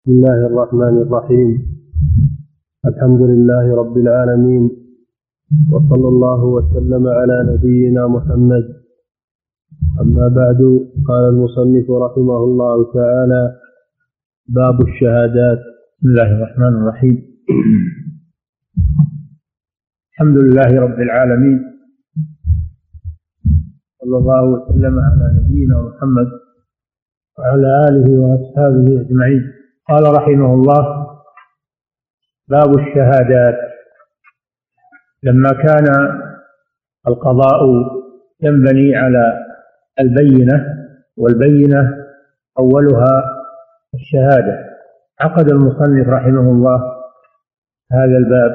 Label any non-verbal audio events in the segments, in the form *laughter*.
بسم الله الرحمن الرحيم. الحمد لله رب العالمين. وصلى الله وسلم على نبينا محمد. أما بعد قال المصنف رحمه الله تعالى باب الشهادات. بسم الله الرحمن الرحيم. الحمد لله رب العالمين. صلى الله وسلم على نبينا محمد وعلى آله وأصحابه أجمعين. قال رحمه الله باب الشهادات. لما كان القضاء ينبني على البينة والبينة أولها الشهادة. عقد المصنف رحمه الله هذا الباب.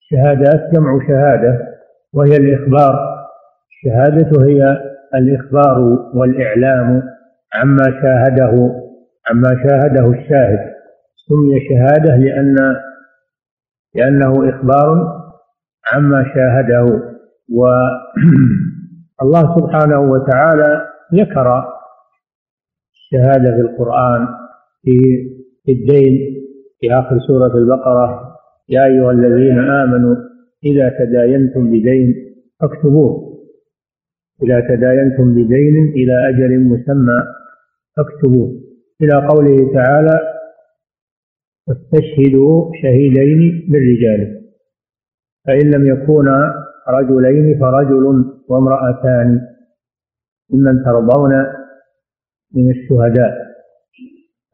شهادات جمع شهادة وهي الإخبار. الشهادة هي الإخبار والإعلام عما شاهده عما شاهده الشاهد. سمي شهادة لأن لأنه إخبار عما شاهده. والله *clears throat* سبحانه وتعالى ذكر الشهادة في القرآن في الدين في آخر سورة البقرة. يا أيها الذين آمنوا إذا تداينتم بدين فاكتبوه. إذا تداينتم بدين إلى أجل مسمى فاكتبوه. إلى قوله تعالى واستشهدوا شهيدين من رجالكم فإن لم يكونا رجلين فرجل وامرأتان ممن ترضون من الشهداء.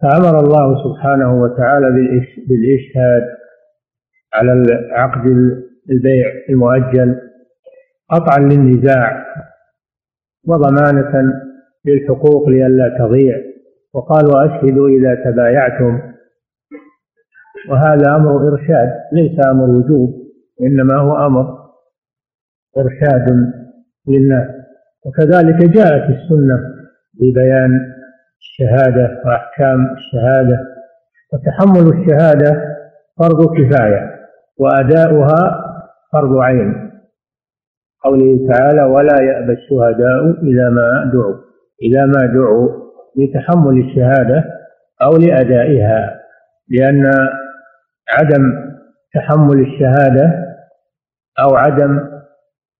فأمر الله سبحانه وتعالى بالإشهاد على عقد البيع المؤجل قطعا للنزاع وضمانة للحقوق لئلا تضيع. وقال وأشهدوا إذا تبايعتم. وهذا أمر إرشاد ليس أمر وجوب إنما هو أمر إرشاد للناس. وكذلك جاءت السنة ببيان الشهادة وأحكام الشهادة. وتحمل الشهادة فرض كفاية وأداؤها فرض عين. قوله تعالى ولا يأبى الشهداء إذا ما دعوا إذا ما دعوا لتحمل الشهادة أو لأدائها لأن عدم تحمل الشهادة أو عدم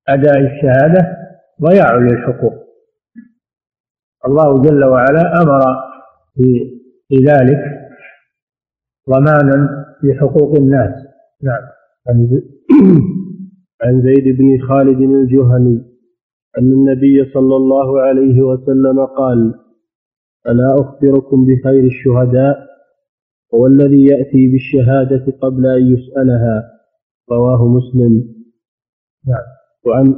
أداء الشهادة ضياع للحقوق. الله جل وعلا أمر في ذلك ضمانا لحقوق الناس. نعم. *clears throat* عن زيد بن خالد الجهني أن النبي صلى الله عليه وسلم قال ألا أخبركم بخير الشهداء؟ هو الذي يأتي بالشهادة قبل أن يسألها رواه مسلم. نعم. وعن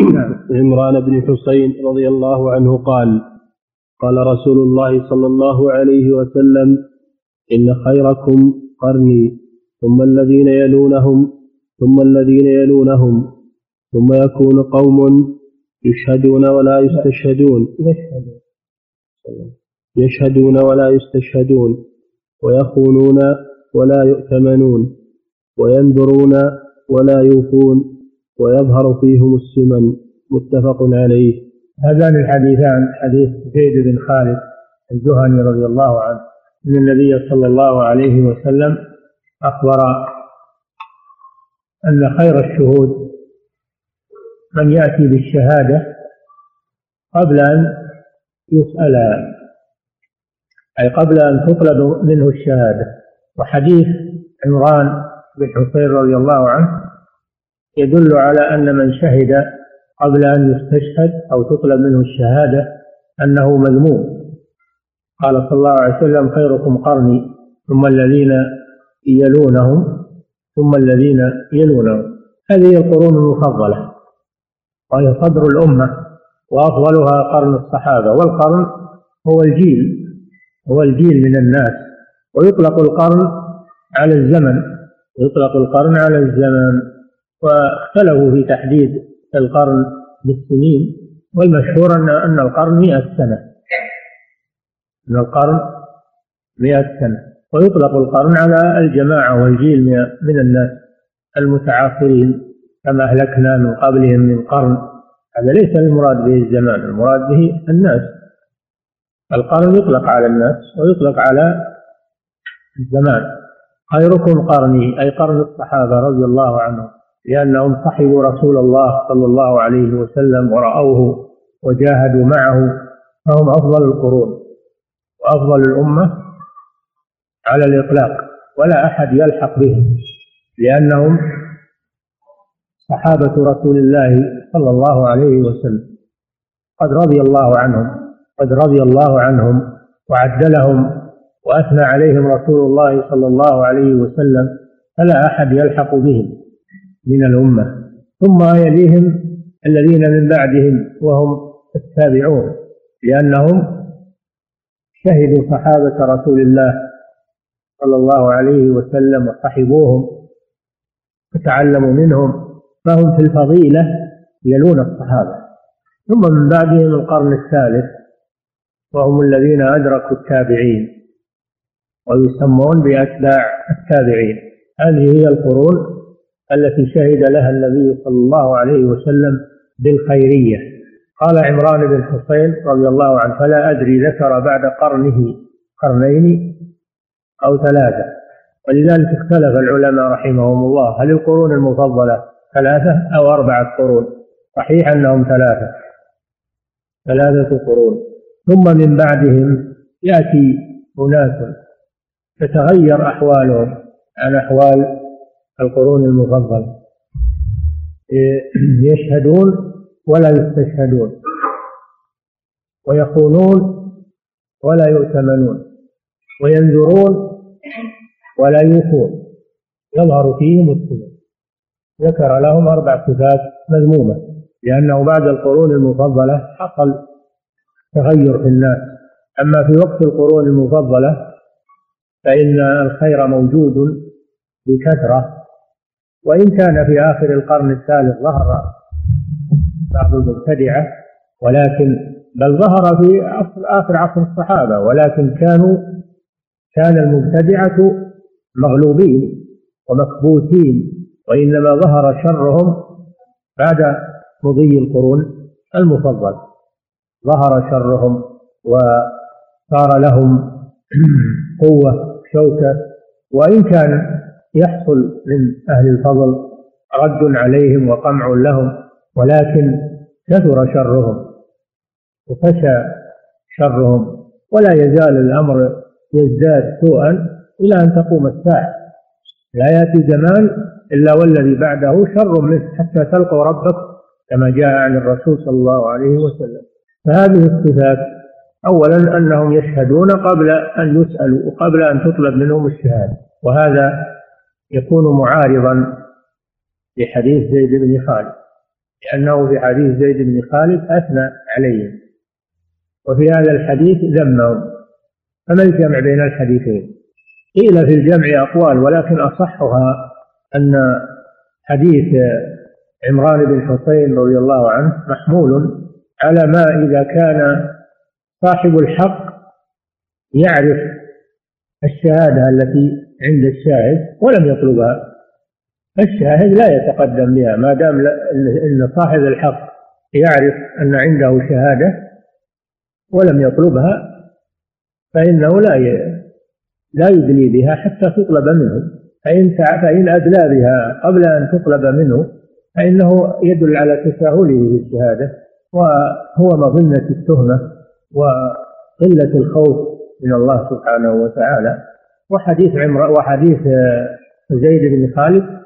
*coughs* عمران بن حسين رضي الله عنه قال قال رسول الله صلى الله عليه وسلم إن خيركم قرني ثم الذين يلونهم ثم الذين يلونهم ثم يكون قوم يشهدون ولا يستشهدون. يشهدون. ولا يستشهدون ويخونون ولا يؤتمنون وينذرون ولا يوفون ويظهر فيهم السمن. متفق عليه. هذان الحديثان حديث زيد بن خالد الجهني رضي الله عنه. إن النبي صلى الله عليه وسلم أخبر أن خير الشهود من يأتي بالشهادة قبل أن يسأل أي قبل أن تطلب منه الشهادة. وحديث عمران بن حصين رضي الله عنه يدل على أن من شهد قبل أن يستشهد أو تطلب منه الشهادة أنه مذموم. قال صلى الله عليه وسلم خيركم قرني ثم الذين يلونهم ثم الذين يلونهم. هذه القرون المفضلة وهي صدر الأمة وأفضلها قرن الصحابة والقرن هو الجيل. هو الجيل من الناس. ويطلق القرن على الزمن يطلق القرن على الزمن. واختلفوا في تحديد القرن بالسنين والمشهور أن أن القرن مئة سنة. أن القرن مئة سنة. ويطلق القرن على الجماعة والجيل من الناس المتعاصرين كما أهلكنا من قبلهم من قرن. هذا ليس المراد به الزمان المراد به الناس. القرن يطلق على الناس ويطلق على الزمان. خيركم قرني أي قرن الصحابة رضي الله عنهم لأنهم صحبوا رسول الله صلى الله عليه وسلم ورأوه وجاهدوا معه فهم أفضل القرون وأفضل الأمة على الإطلاق ولا أحد يلحق بهم لأنهم صحابة رسول الله صلى الله عليه وسلم. قد رضي الله عنهم. قد رضي الله عنهم وعدلهم وأثنى عليهم رسول الله صلى الله عليه وسلم فلا أحد يلحق بهم من الأمة. ثم يليهم الذين من بعدهم وهم التابعون لأنهم شهدوا صحابة رسول الله صلى الله عليه وسلم وصحبوهم وتعلموا منهم فهم في الفضيلة يلون الصحابة. ثم من بعدهم القرن الثالث وهم الذين أدركوا التابعين ويسمون بأتباع التابعين. هذه هي القرون التي شهد لها النبي صلى الله عليه وسلم بالخيرية. قال عمران بن حسين رضي الله عنه فلا أدري ذكر بعد قرنه قرنين أو ثلاثة. ولذلك اختلف العلماء رحمهم الله هل القرون المفضلة ثلاثة أو أربعة قرون؟ صحيح أنهم ثلاثة ثلاثة قرون. ثم من بعدهم يأتي أناس تتغير أحوالهم عن أحوال القرون المفضلة. يشهدون ولا يستشهدون ويخونون ولا يؤتمنون وينذرون ولا يوفون. يظهر فيهم السنة. ذكر لهم أربع صفات مذمومة لأنه بعد القرون المفضلة حصل تغير في الناس. أما في وقت القرون المفضلة فإن الخير موجود بكثرة وإن كان في آخر القرن الثالث ظهر بعض المبتدعة ولكن بل ظهر في آخر عصر الصحابة ولكن كانوا كان المبتدعة مغلوبين ومكبوتين وإنما ظهر شرهم بعد مضي القرون المفضل. ظهر شرهم وصار لهم *clears throat* قوة شوكة. وإن كان يحصل من أهل الفضل رد عليهم وقمع لهم ولكن كثر شرهم وفشى شرهم ولا يزال الأمر يزداد سوءا إلى أن تقوم الساعة. لا يأتي زمان إلا والذي بعده شر منه حتى تلقوا ربكم كما جاء عن الرسول صلى الله عليه وسلم. فهذه الصفات أولا أنهم يشهدون قبل أن يسألوا وقبل أن تطلب منهم الشهادة وهذا يكون معارضا لحديث زيد بن خالد لأنه في حديث زيد بن خالد أثنى عليهم وفي هذا الحديث ذمهم. فما الجمع بين الحديثين؟ قيل في الجمع أقوال ولكن أصحها أن حديث عمران بن حسين رضي الله عنه محمول على ما إذا كان صاحب الحق يعرف الشهادة التي عند الشاهد ولم يطلبها. الشاهد لا يتقدم بها ما دام ان صاحب الحق يعرف أن عنده شهادة ولم يطلبها فإنه لا لا يدلي بها حتى تطلب منه. فإن فإن أدلى بها قبل أن تطلب منه فإنه يدل على تساهله بالشهادة وهو مظنة التهمة وقلة الخوف من الله سبحانه وتعالى. وحديث عمر وحديث آه، زيد بن خالد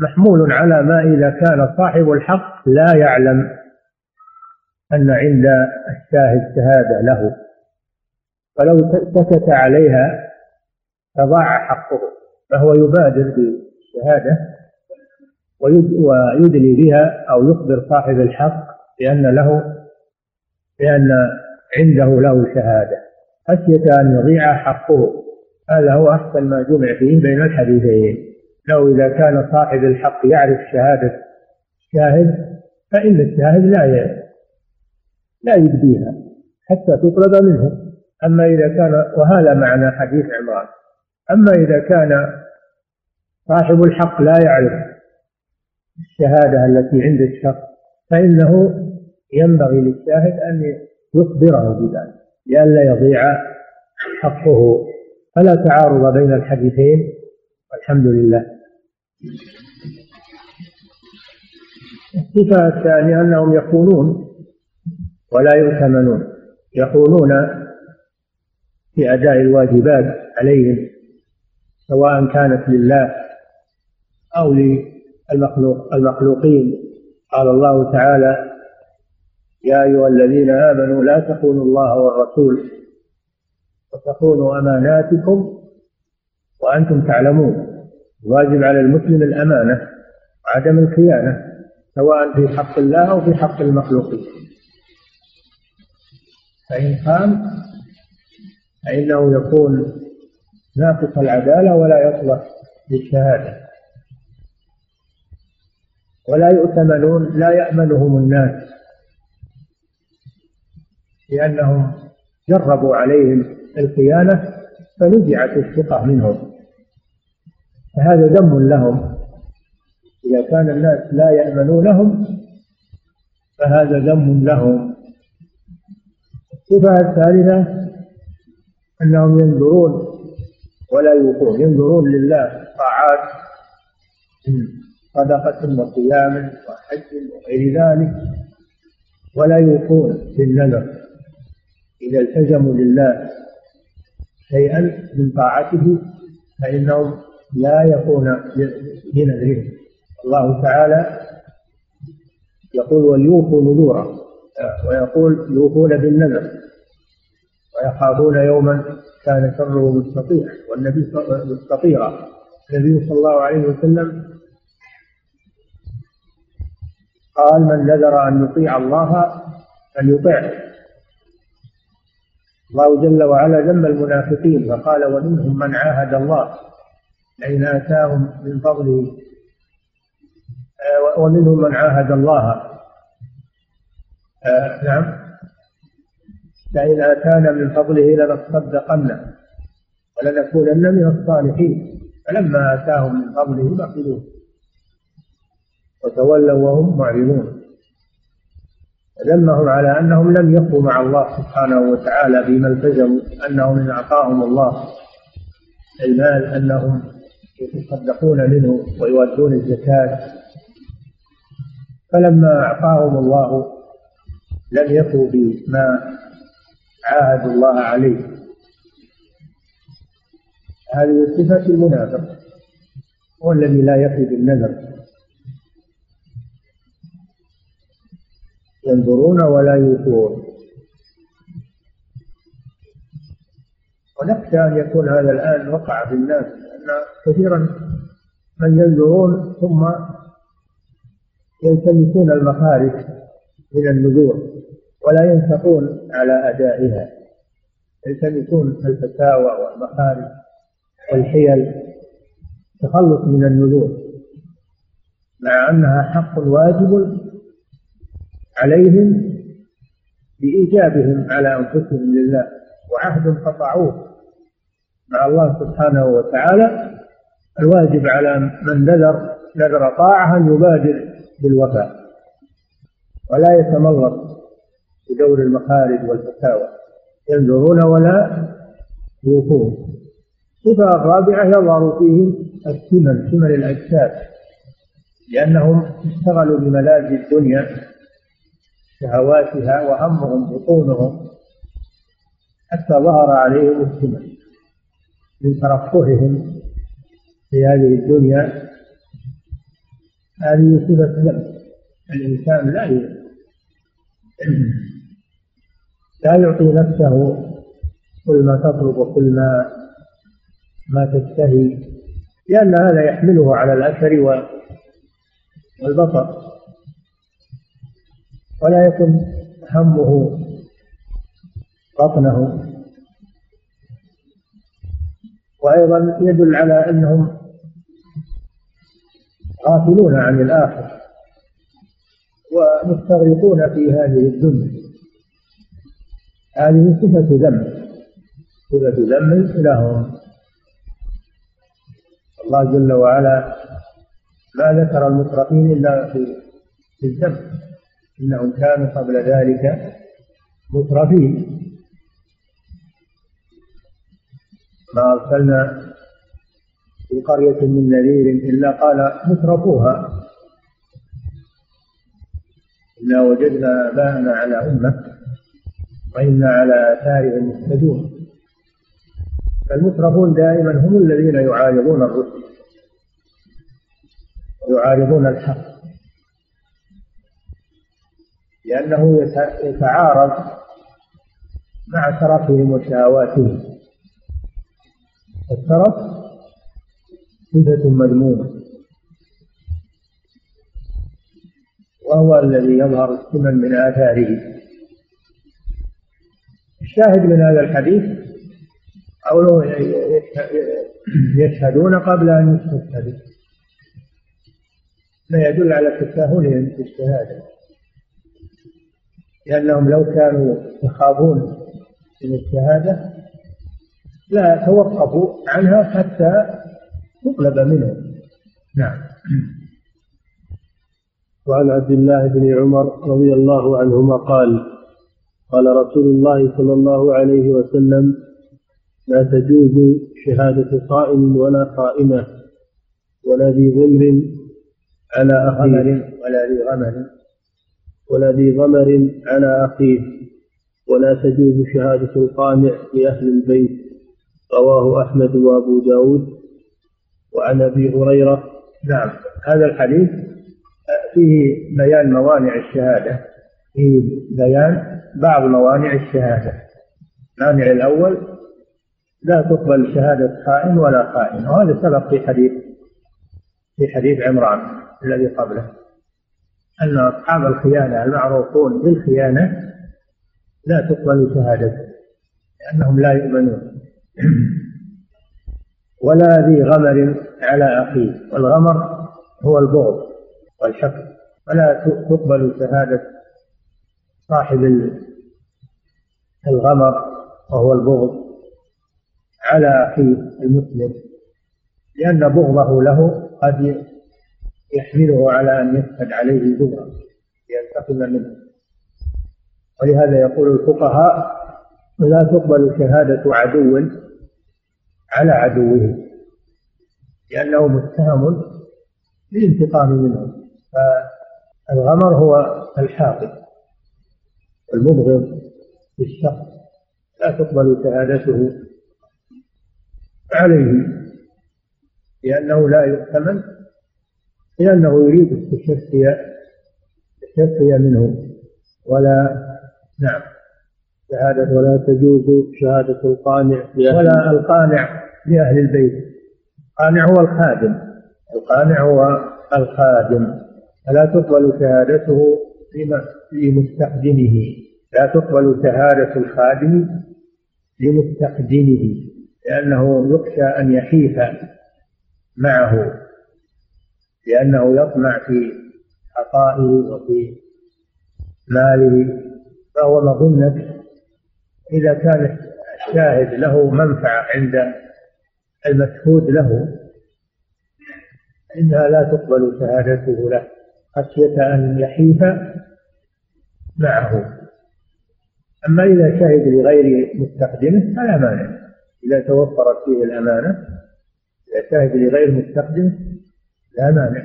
محمول على ما إذا كان صاحب الحق لا يعلم أن عند الشاهد شهادة له. فلو سكت عليها فضاع حقه فهو يبادر بالشهادة ويدلي بها أو يخبر صاحب الحق بأن له بأن عنده له شهادة. خشية أن يضيع حقه. هذا هو أحسن ما جمع فيه بين الحديثين. لو إذا كان صاحب الحق يعرف شهادة الشاهد فإن الشاهد لا لا يبديها حتى تطلب منه. أما إذا كان وهذا معنى حديث عمران. أما إذا كان صاحب الحق لا يعرف الشهادة التي عند الشخص فإنه ينبغي للشاهد أن يخبره بذلك لئلا يضيع حقه. فلا تعارض بين الحديثين والحمد لله. الصفة الثانية أنهم يخونون ولا يؤتمنون. يخونون في أداء الواجبات عليهم سواء كانت لله أو للمخلوق المخلوقين. قال الله تعالى يا أيها الذين آمنوا لا تخونوا الله والرسول وتخونوا أماناتكم وأنتم تعلمون. واجب على المسلم الأمانة وعدم الخيانة سواء في حق الله أو في حق المخلوقين فإن خان فإنه يكون ناقص العدالة ولا يصلح للشهادة. ولا يؤتمنون لا يأمنهم الناس. لأنهم جربوا عليهم الخيانة فنزعت الثقة منهم. فهذا ذم لهم. إذا كان الناس لا يأمنونهم فهذا ذم لهم. الصفة الثالثة أنهم ينظرون ولا يوفون ينظرون لله طاعات. صدقة وصيام وحج وغير ذلك ولا يوفون بالنذر إذا التزموا لله شيئا من طاعته فإنهم لا يكون بنذرهم الله تعالى يقول وليوفوا نذورا ويقول يوفون بالنذر ويخافون يوما كان شره مستطيع والنبي مستطيرا. النبي صلى الله عليه وسلم قال من نذر أن يطيع الله فليطعه. الله جل وعلا ذم المنافقين فقال ومنهم من عاهد الله لئن آتاهم من فضله آه، ومنهم من عاهد الله. آه نعم. لئن آتانا من فضله لنصدقن ولنكونن من الصالحين. فلما آتاهم من فضله بخلوه. وتولوا وهم معرضون. ذمهم على أنهم لم يقوا مع الله سبحانه وتعالى بما التزموا أنهم إن أعطاهم الله المال أنهم يتصدقون منه ويؤدون الزكاة. فلما أعطاهم الله لم يقوا بما عاهدوا الله عليه. هذه صفة المنافق هو الذي لا يفي بالنذر. ينظرون ولا يوفون ونخشى أن يكون هذا الآن وقع في الناس أن كثيرا من ينظرون ثم يلتمسون المخارج من النذور ولا ينفقون على أدائها. يلتمسون الفتاوى والمخارج والحيل تخلص من النذور مع أنها حق واجب عليهم بإيجابهم على أنفسهم لله وعهد قطعوه مع الله سبحانه وتعالى الواجب على من نذر نذر طاعة أن يبادر بالوفاء. ولا يتملص بدور المخارج والفتاوى. ينذرون ولا يوفون. الصفة الرابعة يظهر فيه الثمن ثمن الأجساد لأنهم اشتغلوا بملاذ الدنيا شهواتها وهمهم بطونهم حتى ظهر عليهم السمن من ترفههم في هذه الدنيا. هذه صفة الإنسان لا لا يعطي نفسه كل ما تطلب وكل ما ما تشتهي لأن هذا يحمله على الأثر والبصر. ولا يكن همه بطنه. وأيضا يدل على أنهم غافلون عن الآخرة ومستغرقون في هذه الدنيا. هذه صفة ذم صفة ذم لهم الله جل وعلا ما ذكر المترفين إلا في الذم. إنهم كانوا قبل ذلك مترفين. ما أرسلنا في قرية من نذير إلا قال مترفوها. إنا وجدنا آباءنا على أمة وإنا على آثارهم مهتدون. فالمترفون دائما هم الذين يعارضون الرسل ويعارضون الحق. لأنه يتعارض مع ترفهم وشهواتهم. الترف صفة مذمومة. وهو الذي يظهر السمن من آثاره. الشاهد من هذا الحديث قوله يشهدون قبل أن يستشهدوا ما يدل على تساهلهم في الشهادة لأنهم لو كانوا يخافون من الشهادة لا توقفوا عنها حتى تطلب منهم. نعم. وعن عبد الله بن عمر رضي الله عنهما قال قال رسول الله صلى الله عليه وسلم لا تجوز شهادة صائم ولا قائمة ولا ذي غمر على أخيه ولا ذي غمر. ولا ذي ضمر على أخيه ولا تجوز شهادة القامع لأهل البيت. رواه أحمد وأبو داود. وعن أبي هريرة. نعم. هذا الحديث فيه بيان موانع الشهادة. فيه بيان بعض موانع الشهادة. المانع الأول لا تقبل شهادة خائن ولا خائن. وهذا سبق في حديث في حديث عمران الذي قبله. أن أصحاب الخيانة المعروفون بالخيانة لا تقبل شهادتهم لأنهم لا يؤمنون. ولا ذي غمر على أخيه والغمر هو البغض والحقد. فلا تقبل شهادة صاحب الغمر وهو البغض على أخيه المسلم لأن بغضه له قد يحمله على أن يشهد عليه بغضا لينتقم منه. ولهذا يقول الفقهاء لا تقبل شهادة عدو على عدوه لأنه متهم بالانتقام منه. فالغمر هو الحاقد المبغض للشخص لا تقبل شهادته عليه لأنه لا يؤتمن لأنه يريد التشفي التشفي منه. ولا نعم. شهادة ولا تجوز شهادة القانع. ولا القانع لأهل البيت. القانع هو الخادم. القانع هو الخادم. فلا تقبل شهادته لمستخدمه لا تقبل شهادة الخادم لمستخدمه لأنه يخشى أن يحيف معه. لأنه يطمع في عطائه وفي ماله فهو مظنة إذا كان الشاهد له منفعة عند المشهود له إنها لا تقبل شهادته له خشية أن يحيف معه. أما إذا شهد لغير مستخدمه فلا مانع. إذا توفرت فيه الأمانة إذا شهد لغير مستخدمه لا مانع.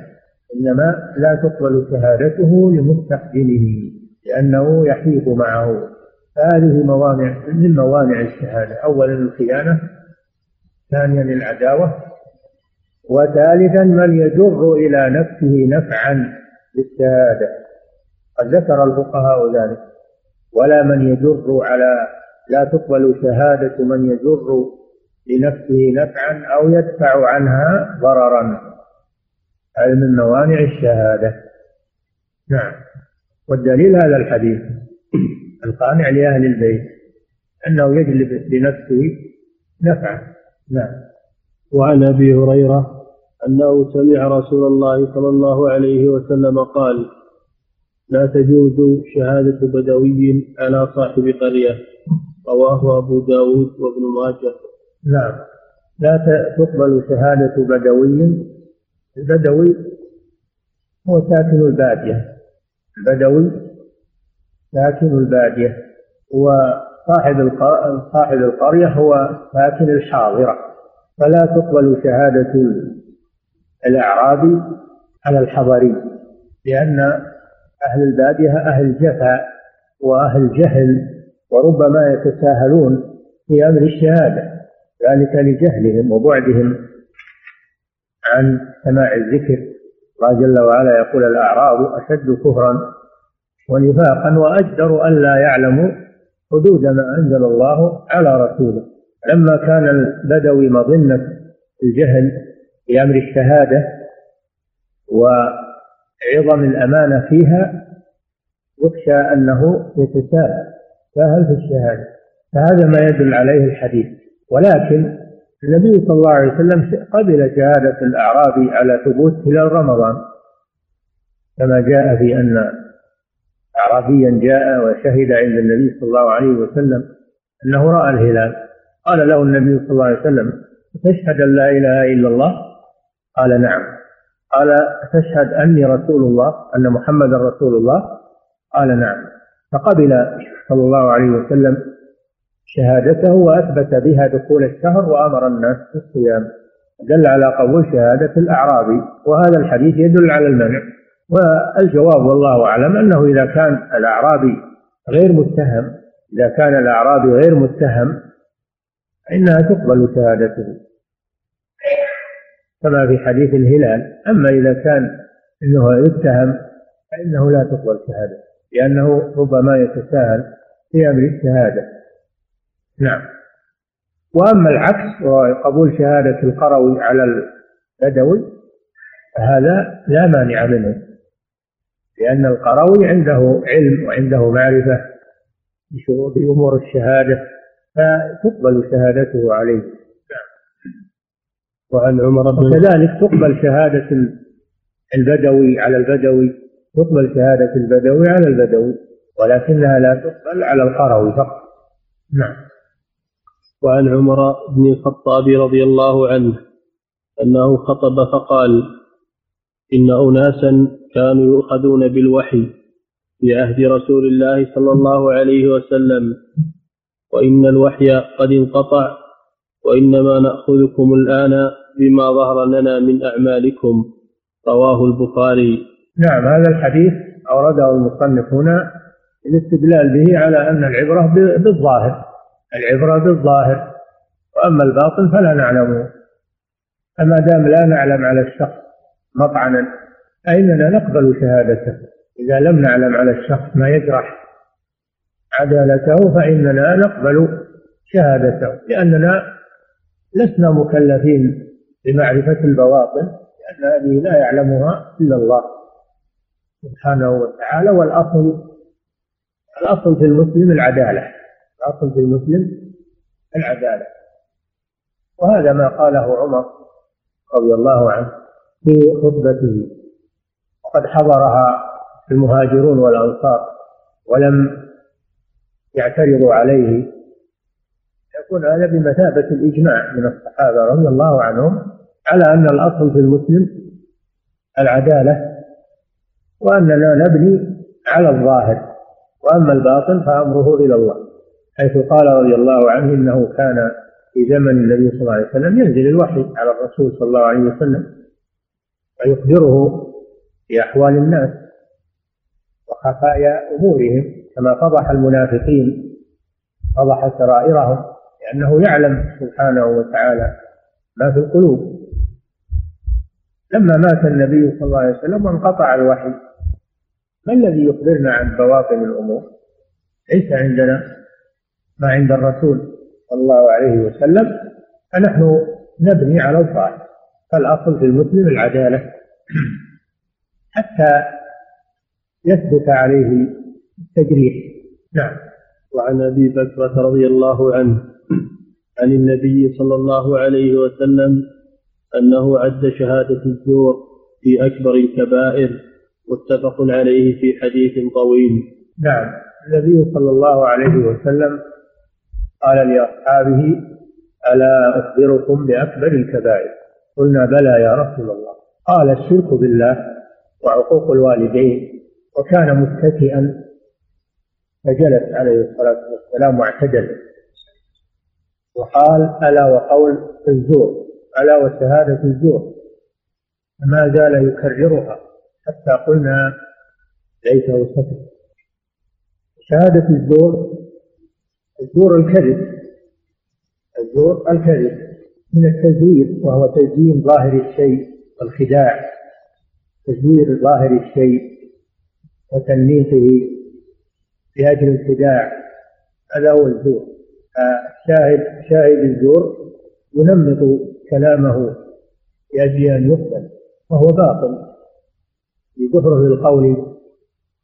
إنما لا تقبل شهادته لمستخدمه لأنه يحيف معه. فهذه موانع من موانع الشهادة. أولا الخيانة ثانيا العداوة وثالثا من يجر إلى نفسه نفعا بالشهادة. قد ذكر الفقهاء ذلك. ولا من يجر على لا تقبل شهادة من يجر لنفسه نفعا أو يدفع عنها ضررا. هذا من موانع الشهادة. نعم. والدليل هذا الحديث القانع لأهل البيت أنه يجلب لنفسه نفعا نعم. وعن أبي هريرة أنه سمع رسول الله صلى الله عليه وسلم قال لا تجوز شهادة بدوي على صاحب قرية. رواه أبو داود وابن ماجه. نعم. لا تقبل شهادة بدوي البدوي هو ساكن البادية. البدوي ساكن البادية. صاحب صاحب القرية هو ساكن الحاضرة. فلا تقبل شهادة الأعرابي على الحضري لأن أهل البادية أهل جفا وأهل جهل وربما يتساهلون في أمر الشهادة ذلك لجهلهم وبعدهم. عن سماع الذكر. الله جل وعلا يقول الأعراب أشد كفرا ونفاقا وأجدر ألا يعلموا حدود ما أنزل الله على رسوله. لما كان البدوي مظنة الجهل في أمر الشهادة وعظم الأمانة فيها يخشى أنه يتساهل سهل في الشهادة. فهذا ما يدل عليه الحديث. ولكن النبي صلى الله عليه وسلم قبل شهادة الأعرابي على ثبوت هلال رمضان كما جاء في أن أعرابيا جاء وشهد عند النبي صلى الله عليه وسلم أنه رأى الهلال. قال له النبي صلى الله عليه وسلم تشهد أن لا إله إلا الله؟ قال نعم. قال تشهد أني رسول الله أن محمدا رسول الله؟ قال نعم. فقبل صلى الله عليه وسلم شهادته وأثبت بها دخول الشهر وأمر الناس بالصيام. دل على قبول شهادة الأعرابي وهذا الحديث يدل على المنع. والجواب والله أعلم أنه إذا كان الأعرابي غير متهم إذا كان الأعرابي غير متهم فإنها تقبل شهادته. كما في حديث الهلال أما إذا كان أنه يتهم فإنه لا تقبل شهادته لأنه ربما يتساهل في أمر الشهادة. نعم. وأما العكس وقبول شهادة القروي على البدوي فهذا لا مانع منه لأن القروي عنده علم وعنده معرفة بشروط أمور الشهادة فتقبل شهادته عليه. وعن عمر بن وكذلك تقبل شهادة البدوي على البدوي تقبل شهادة البدوي على البدوي ولكنها لا تقبل على القروي فقط. نعم. وعن عمر بن الخطاب رضي الله عنه أنه خطب فقال إن أناسا كانوا يؤخذون بالوحي في عهد رسول الله صلى الله عليه وسلم وإن الوحي قد انقطع وإنما نأخذكم الآن بما ظهر لنا من أعمالكم رواه البخاري. نعم هذا الحديث أورده المصنف هنا الاستدلال به على أن العبرة بالظاهر. العبرة بالظاهر وأما الباطن فلا نعلمه فما دام لا نعلم على الشخص مطعنا فإننا نقبل شهادته؟ إذا لم نعلم على الشخص ما يجرح عدالته فإننا نقبل شهادته لأننا لسنا مكلفين بمعرفة البواطن لأن هذه لا يعلمها إلا الله سبحانه وتعالى والأصل الأصل في المسلم العدالة. الأصل في المسلم العدالة. وهذا ما قاله عمر رضي الله عنه في خطبته. وقد حضرها المهاجرون والأنصار ولم يعترضوا عليه. يكون هذا بمثابة الإجماع من الصحابة رضي الله عنهم على أن الأصل في المسلم العدالة وأننا نبني على الظاهر وأما الباطن فأمره إلى الله. حيث قال رضي الله عنه إنه كان في زمن النبي صلى الله عليه وسلم ينزل الوحي على الرسول صلى الله عليه وسلم ويخبره بأحوال الناس وخفايا أمورهم كما فضح المنافقين فضح سرائرهم لأنه يعلم سبحانه وتعالى ما في القلوب. لما مات النبي صلى الله عليه وسلم وانقطع الوحي ما الذي يخبرنا عن بواطن الأمور؟ ليس عندنا. ما عند الرسول صلى الله عليه وسلم فنحن نبني على الظاهر فالأصل في المسلم العدالة. حتى يثبت عليه التجريح. نعم. وعن أبي بكرة رضي الله عنه عن النبي صلى الله عليه وسلم أنه عد شهادة الزور في أكبر الكبائر متفق عليه في حديث طويل. نعم. النبي صلى الله عليه وسلم قال لأصحابه ألا أخبركم بأكبر الكبائر؟ قلنا بلى يا رسول الله. قال الشرك بالله وعقوق الوالدين. وكان متكئا فجلس عليه الصلاة والسلام واعتدل. وقال ألا وقول الزور ألا وشهادة الزور. فما زال يكررها حتى قلنا ليته سكت شهادة الزور الزور الكذب. الزور الكذب. من التزوير وهو تزيين ظاهر الشيء والخداع. تزوير ظاهر الشيء وتنميته لأجل الخداع. هذا هو الزور. شاهد شاهد الزور ينمط كلامه لأجل أن يقبل وهو باطل. بكفره القول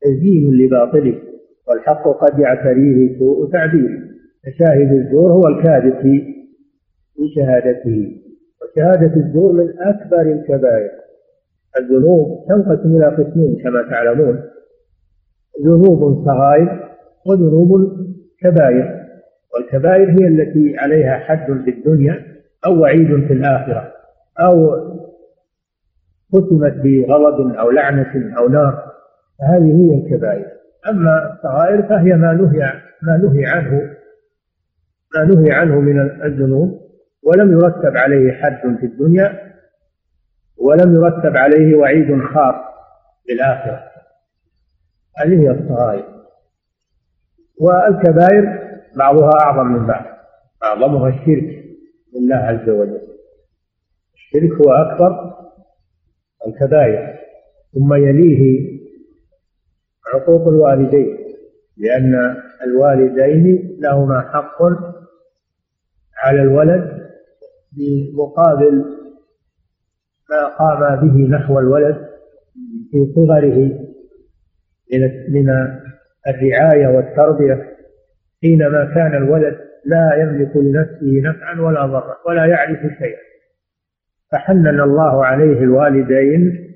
تزيين لباطله. والحق قد يعتريه سوء تعبير. فشاهد الزور هو الكاذب في شهادته. وشهادة الزور من أكبر الكبائر. الذنوب تنقسم إلى قسمين كما تعلمون. ذنوب صغائر وذنوب كبائر. والكبائر هي التي عليها حد في الدنيا أو وعيد في الآخرة. أو ختمت بغضب أو لعنة أو نار. فهذه هي الكبائر. أما الصغائر فهي ما نهي ما نهي عنه ما نهي عنه من الذنوب ولم يرتب عليه حد في الدنيا ولم يرتب عليه وعيد خاص في الآخرة. هذه هي الصغائر والكبائر بعضها أعظم من بعض أعظمها الشرك بالله عز وجل. الشرك هو أكبر الكبائر ثم يليه عقوق الوالدين لأن الوالدين لهما حق على الولد بمقابل ما قام به نحو الولد في صغره من الرعاية والتربية حينما كان الولد لا يملك لنفسه نفعا ولا ضرا ولا يعرف شيئا. فحنن الله عليه الوالدين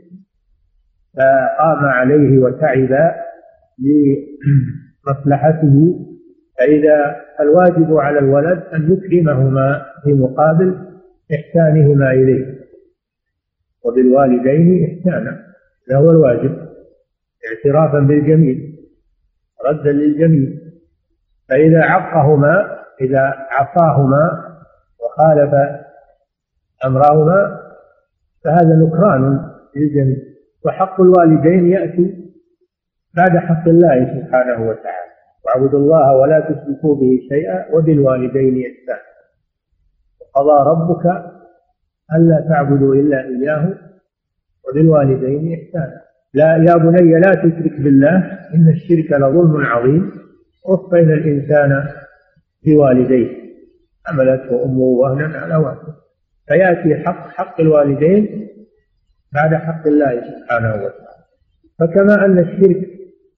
فقام عليه وتعب لمصلحته. فإذا الواجب على الولد أن يكرمهما في مقابل إحسانهما إليه. وبالوالدين إحسانا. هذا هو الواجب. اعترافا بالجميل. ردا للجميل. فإذا عقهما إذا عصاهما وخالف أمرهما فهذا نكران للجميع وحق الوالدين يأتي بعد حق الله سبحانه وتعالى. واعبدوا الله ولا تشركوا به شيئا وبالوالدين إحسانا. وقضى ربك ألا تعبدوا إلا إياه وبالوالدين إحسانا. لا يا بني لا تشرك بالله إن الشرك لظلم عظيم. وصينا الإنسان بوالديه. حملته أمه وهنا على وهن فيأتي حق حق الوالدين بعد حق الله سبحانه وتعالى. فكما أن الشرك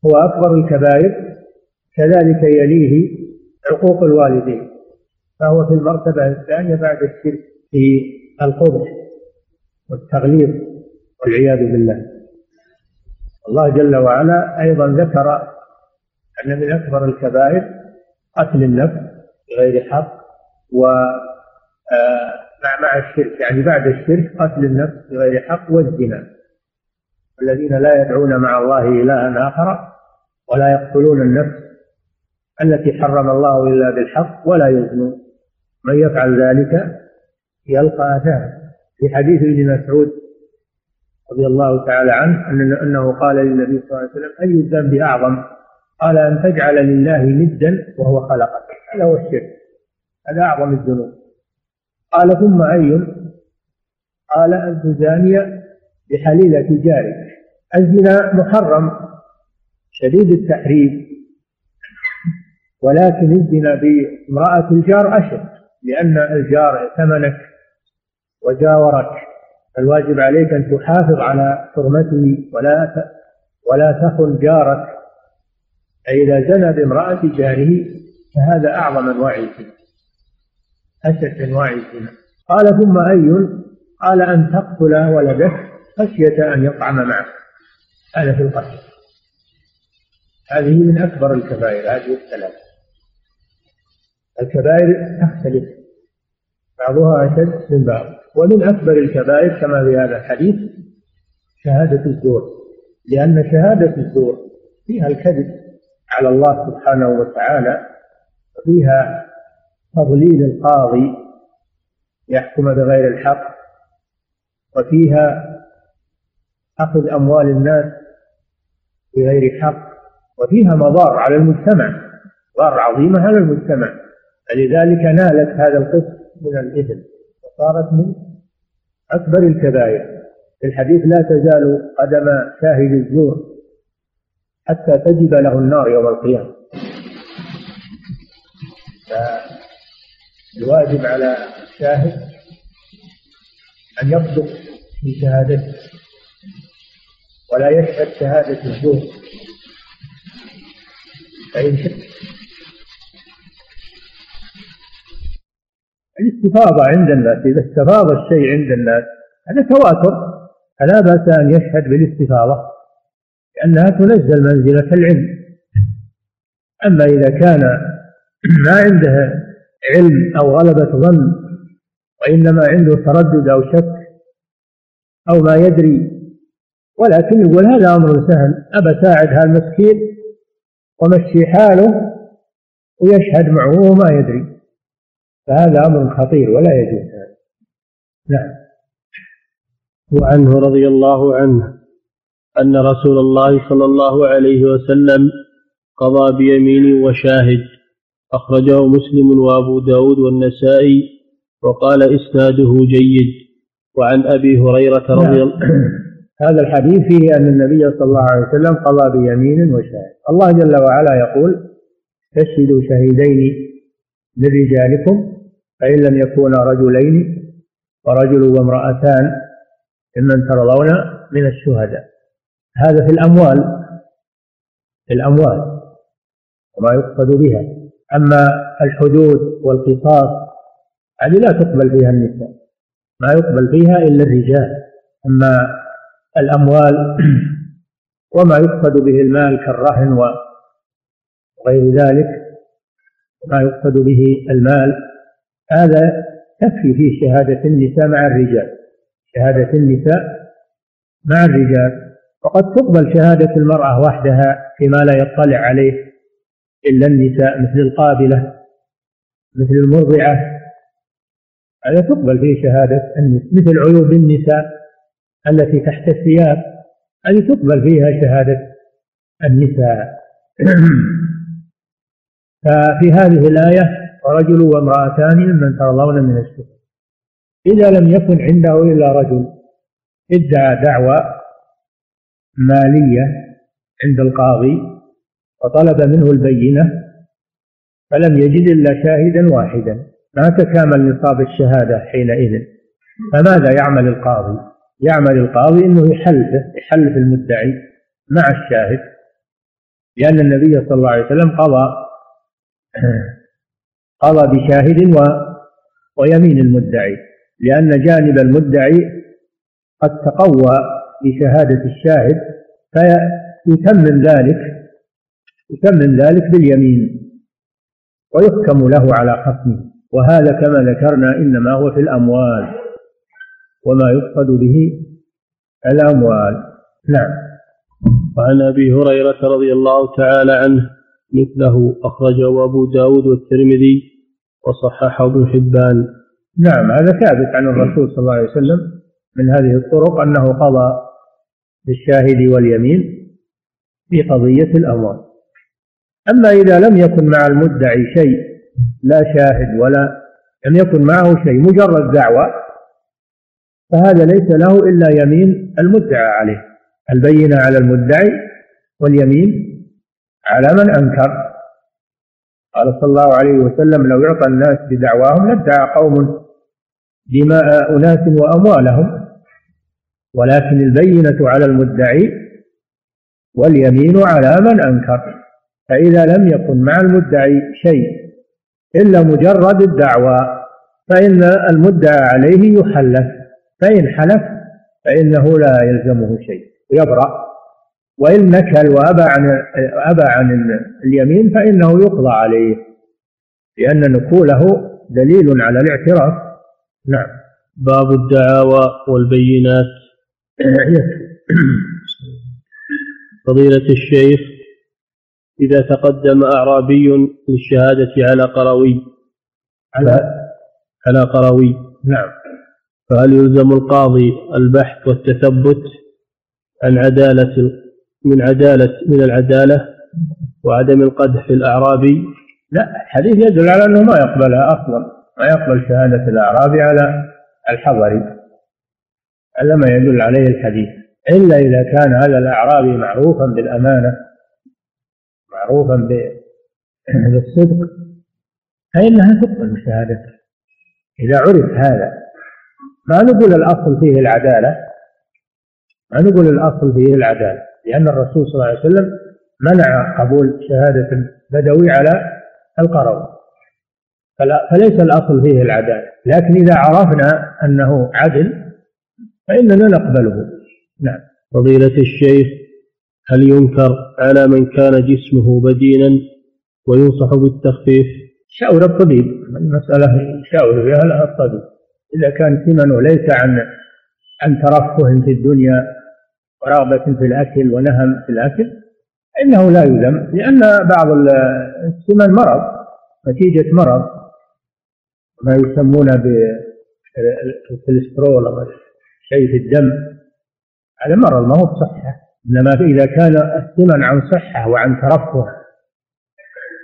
هو أكبر الكبائر كذلك يليه عقوق الوالدين. فهو في المرتبة الثانية بعد الشرك في القبح والتغليظ والعياذ بالله. الله جل وعلا أيضا ذكر أن من أكبر الكبائر قتل النفس بغير حق و آه، مع الشرك يعني بعد الشرك قتل النفس بغير حق والزنا. الذين لا يدعون مع الله إلها آخر ولا يقتلون النفس التي حرم الله إلا بالحق ولا يزنون. من يفعل ذلك يلقى أثاما في حديث ابن مسعود رضي الله تعالى عنه أنه قال للنبي صلى الله عليه وسلم أي الذنب أعظم؟ قال أن تجعل لله ندا وهو خلقك. هذا هو الشرك. هذا أعظم الذنوب. قال ثم أي قال أن تزاني بحليلة جارك الزنا محرم شديد التحريم ولكن الزنا بامرأة الجار أشد لأن الجار ائتمنك وجاورك. الواجب عليك أن تحافظ على حرمته ولا ولا تخن جارك. فإذا زنى بامرأة جاره فهذا أعظم أنواع أشد أنواع الزنا قال ثم أي؟ قال أن تقتل ولدك خشية أن يطعم معك. هذا في القتل. هذه من أكبر الكبائر هذه الثلاث الكبائر تختلف. بعضها أشد من بعض. ومن أكبر الكبائر كما في هذا الحديث شهادة الزور. لأن شهادة الزور فيها الكذب على الله سبحانه وتعالى فيها تضليل القاضي يحكم بغير الحق وفيها أخذ أموال الناس بغير حق وفيها مضار على المجتمع مضار عظيمة على المجتمع. فلذلك نالت هذا القسم من الإثم وصارت من أكبر الكبائر. في الحديث لا تزال قدم شاهد الزور حتى تجب له النار يوم القيامة. فالواجب على الشاهد أن يصدق في شهادته ولا يشهد شهادة الزور فإن الاستفاضة عند الناس إذا استفاض الشيء عند الناس هذا تواتر. فلا بأس أن يشهد بالاستفاضة لأنها تنزل منزلة العلم. أما إذا كان ما عنده علم أو غلبة ظن وإنما عنده تردد أو شك أو ما يدري. ولكن يقول هذا أمر سهل أبى أساعد هالمسكين ومشي حاله ويشهد معه وهو ما يدري. فهذا أمر خطير ولا يجوز. هذا نعم. وعنه رضي الله عنه أن رسول الله صلى الله عليه وسلم قضى بيمين وشاهد. أخرجه مسلم وأبو داود والنسائي وقال إسناده جيد. وعن أبي هريرة رضي الله نعم. هذا الحديث فيه أن النبي صلى الله عليه وسلم قضى بيمين وشاهد. الله جل وعلا يقول استشهدوا شهيدين من رجالكم فإن لم يكونا رجلين ورجل وامرأتان ممن ترضون من الشهداء. هذا في الأموال في الأموال وما يقصد بها. أما الحدود والقصاص هذه لا تقبل فيها النساء. ما يقبل فيها إلا الرجال. أما الأموال *clears throat* وما يقصد به المال كالرهن وغير ذلك ما يقصد به المال هذا تكفي فيه شهادة النساء مع الرجال. شهادة النساء مع الرجال. وقد تقبل شهادة المرأة وحدها فيما لا يطلع عليه إلا النساء مثل القابلة مثل المرضعة. هذا تقبل فيه شهادة النساء مثل عيوب النساء التي تحت الثياب هذه تقبل فيها شهادة النساء. *clears throat* ففي هذه الآية ورجل وامرأتان ممن ترضون من الشهداء إذا لم يكن عنده إلا رجل ادعى دعوى مالية عند القاضي وطلب منه البينة فلم يجد إلا شاهدا واحدا. ما تكامل نصاب الشهادة حينئذ. فماذا يعمل القاضي؟ يعمل القاضي أنه يحلفه يحلف المدعي مع الشاهد. لأن النبي صلى الله عليه وسلم قضى *clears throat* قضى بشاهد و ويمين المدعي. لأن جانب المدعي قد تقوى بشهادة الشاهد فيتمم ذلك. يتمم ذلك باليمين ويحكم له على خصمه وهذا كما ذكرنا إنما هو في الأموال وما يقصد به الأموال. نعم. وعن أبي هريرة رضي الله تعالى عنه مثله أخرجه أبو داود والترمذي وصححه ابن حبان. نعم هذا ثابت عن الرسول صلى الله عليه وسلم من هذه الطرق أنه قضى بالشاهد واليمين في قضية الأموال. أما إذا لم يكن مع المدعي شيء لا شاهد ولا لم يكن معه شيء مجرد دعوة فهذا ليس له إلا يمين المدعى عليه. البينة على المدعي واليمين على من أنكر. قال صلى الله عليه وسلم لو يعطى الناس بدعواهم لادعى قوم دماء أناس وأموالهم ولكن البينة على المدعي واليمين على من أنكر. فإذا لم يكن مع المدعي شيء إلا مجرد الدعوى فإن المدعى عليه يحلف فإن حلف فإنه لا يلزمه شيء يبرأ. وإن نكل وأبى عن أبى عن اليمين فإنه يقضى عليه لأن نكوله دليل على الاعتراف. نعم. باب الدعاوى والبينات. *clears throat* فضيلة الشيخ إذا تقدم أعرابي للشهادة على قروي على على قروي نعم. فهل يلزم القاضي البحث والتثبت عن عدالة من عدالة من العدالة وعدم القدح في الأعرابي؟ لا الحديث يدل على أنه ما يقبلها أصلا. ما يقبل شهادة الأعرابي على الحضري. هذا ما يدل عليه الحديث. إلا إذا كان هذا الأعرابي معروفا بالأمانة. معروفا *clears throat* بالصدق فإنها تقبل شهادته إذا عرف هذا ما نقول الأصل فيه العدالة؟ ما نقول الأصل فيه العدالة؟ لأن الرسول صلى الله عليه وسلم منع قبول شهادة البدوي على القروي فليس الأصل فيه العدالة. لكن إذا عرفنا أنه عدل فإننا نقبله. نعم. فضيلة الشيخ هل ينكر على من كان جسمه بدينا وينصح بالتخفيف؟ شاور الطبيب المسألة شاور فيها الطبيب. إذا كان ثمنه ليس عن عن ترفه في الدنيا ورغبة في الأكل ونهم في الأكل إنه لا يلزم لأن بعض السمن مرض نتيجة مرض. ما يسمونه بالكوليسترول أو شيء في الدم هذا مرض ما هو بصحة. إنما إذا كان الثمن عن صحة وعن ترفه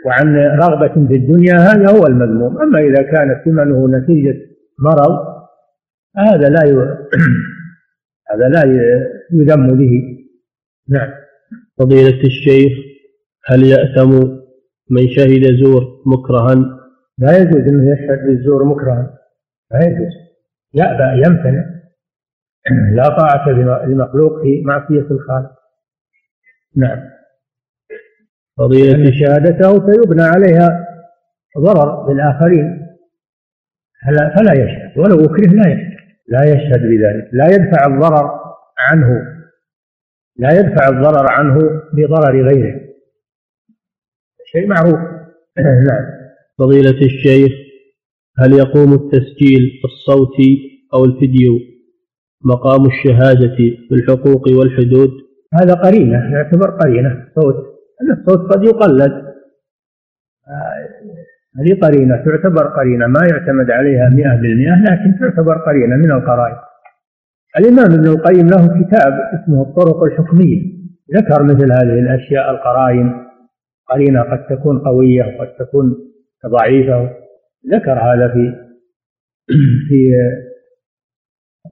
وعن رغبة في الدنيا هذا هو المذموم. أما إذا كان ثمنه نتيجة مرض هذا لا ي... *clears throat* هذا لا يذم به. نعم. فضيلة الشيخ هل يأثم من شهد زور مكرها؟ لا يجوز أنه يشهد بالزور مكرها. لا يجوز. يأبى يمتنع. لا طاعة لمخلوق في معصية الخالق. نعم. فضيلة شهادته سيبنى عليها ضرر للآخرين. فلا يشهد ولو أكره لا يشهد. لا يشهد بذلك. لا يدفع الضرر عنه. لا يدفع الضرر عنه بضرر غيره. شيء معروف. *clears throat* نعم. فضيلة الشيخ هل يقوم التسجيل الصوتي أو الفيديو؟ مقام الشهادة في الحقوق والحدود. هذا قرينة يعتبر قرينة صوت. الصوت قد يقلد. هذه قرينة تعتبر قرينة ما يعتمد عليها مئة بالمئة لكن تعتبر قرينة من القرائن. الإمام ابن القيم له كتاب اسمه الطرق الحكمية. ذكر مثل هذه الأشياء القرائن. قرينة قد تكون قوية وقد تكون ضعيفة. ذكر هذا في في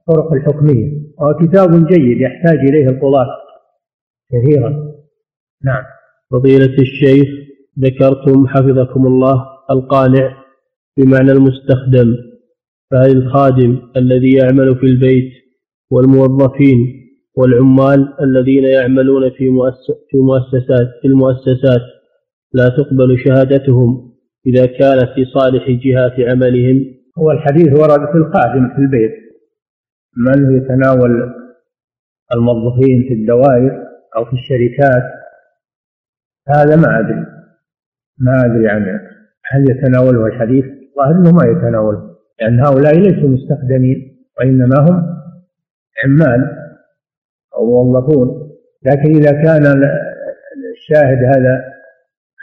الطرق الحكمية. وهو كتاب جيد يحتاج إليه القضاة كثيرا. نعم. فضيلة الشيخ ذكرتم حفظكم الله القانع بمعنى المستخدم فهل الخادم الذي يعمل في البيت والموظفين والعمال الذين يعملون في في مؤسسات في المؤسسات لا تقبل شهادتهم إذا كانت في صالح جهات عملهم؟ هو الحديث ورد في الخادم في البيت. من يتناول الموظفين في الدوائر أو في الشركات هذا ما أدري ما أدري عنه. هل يتناوله الحديث؟ ظاهر أنه ما يتناوله لأن هؤلاء ليسوا مستخدمين وإنما هم عمال أو موظفون. لكن إذا كان الشاهد هذا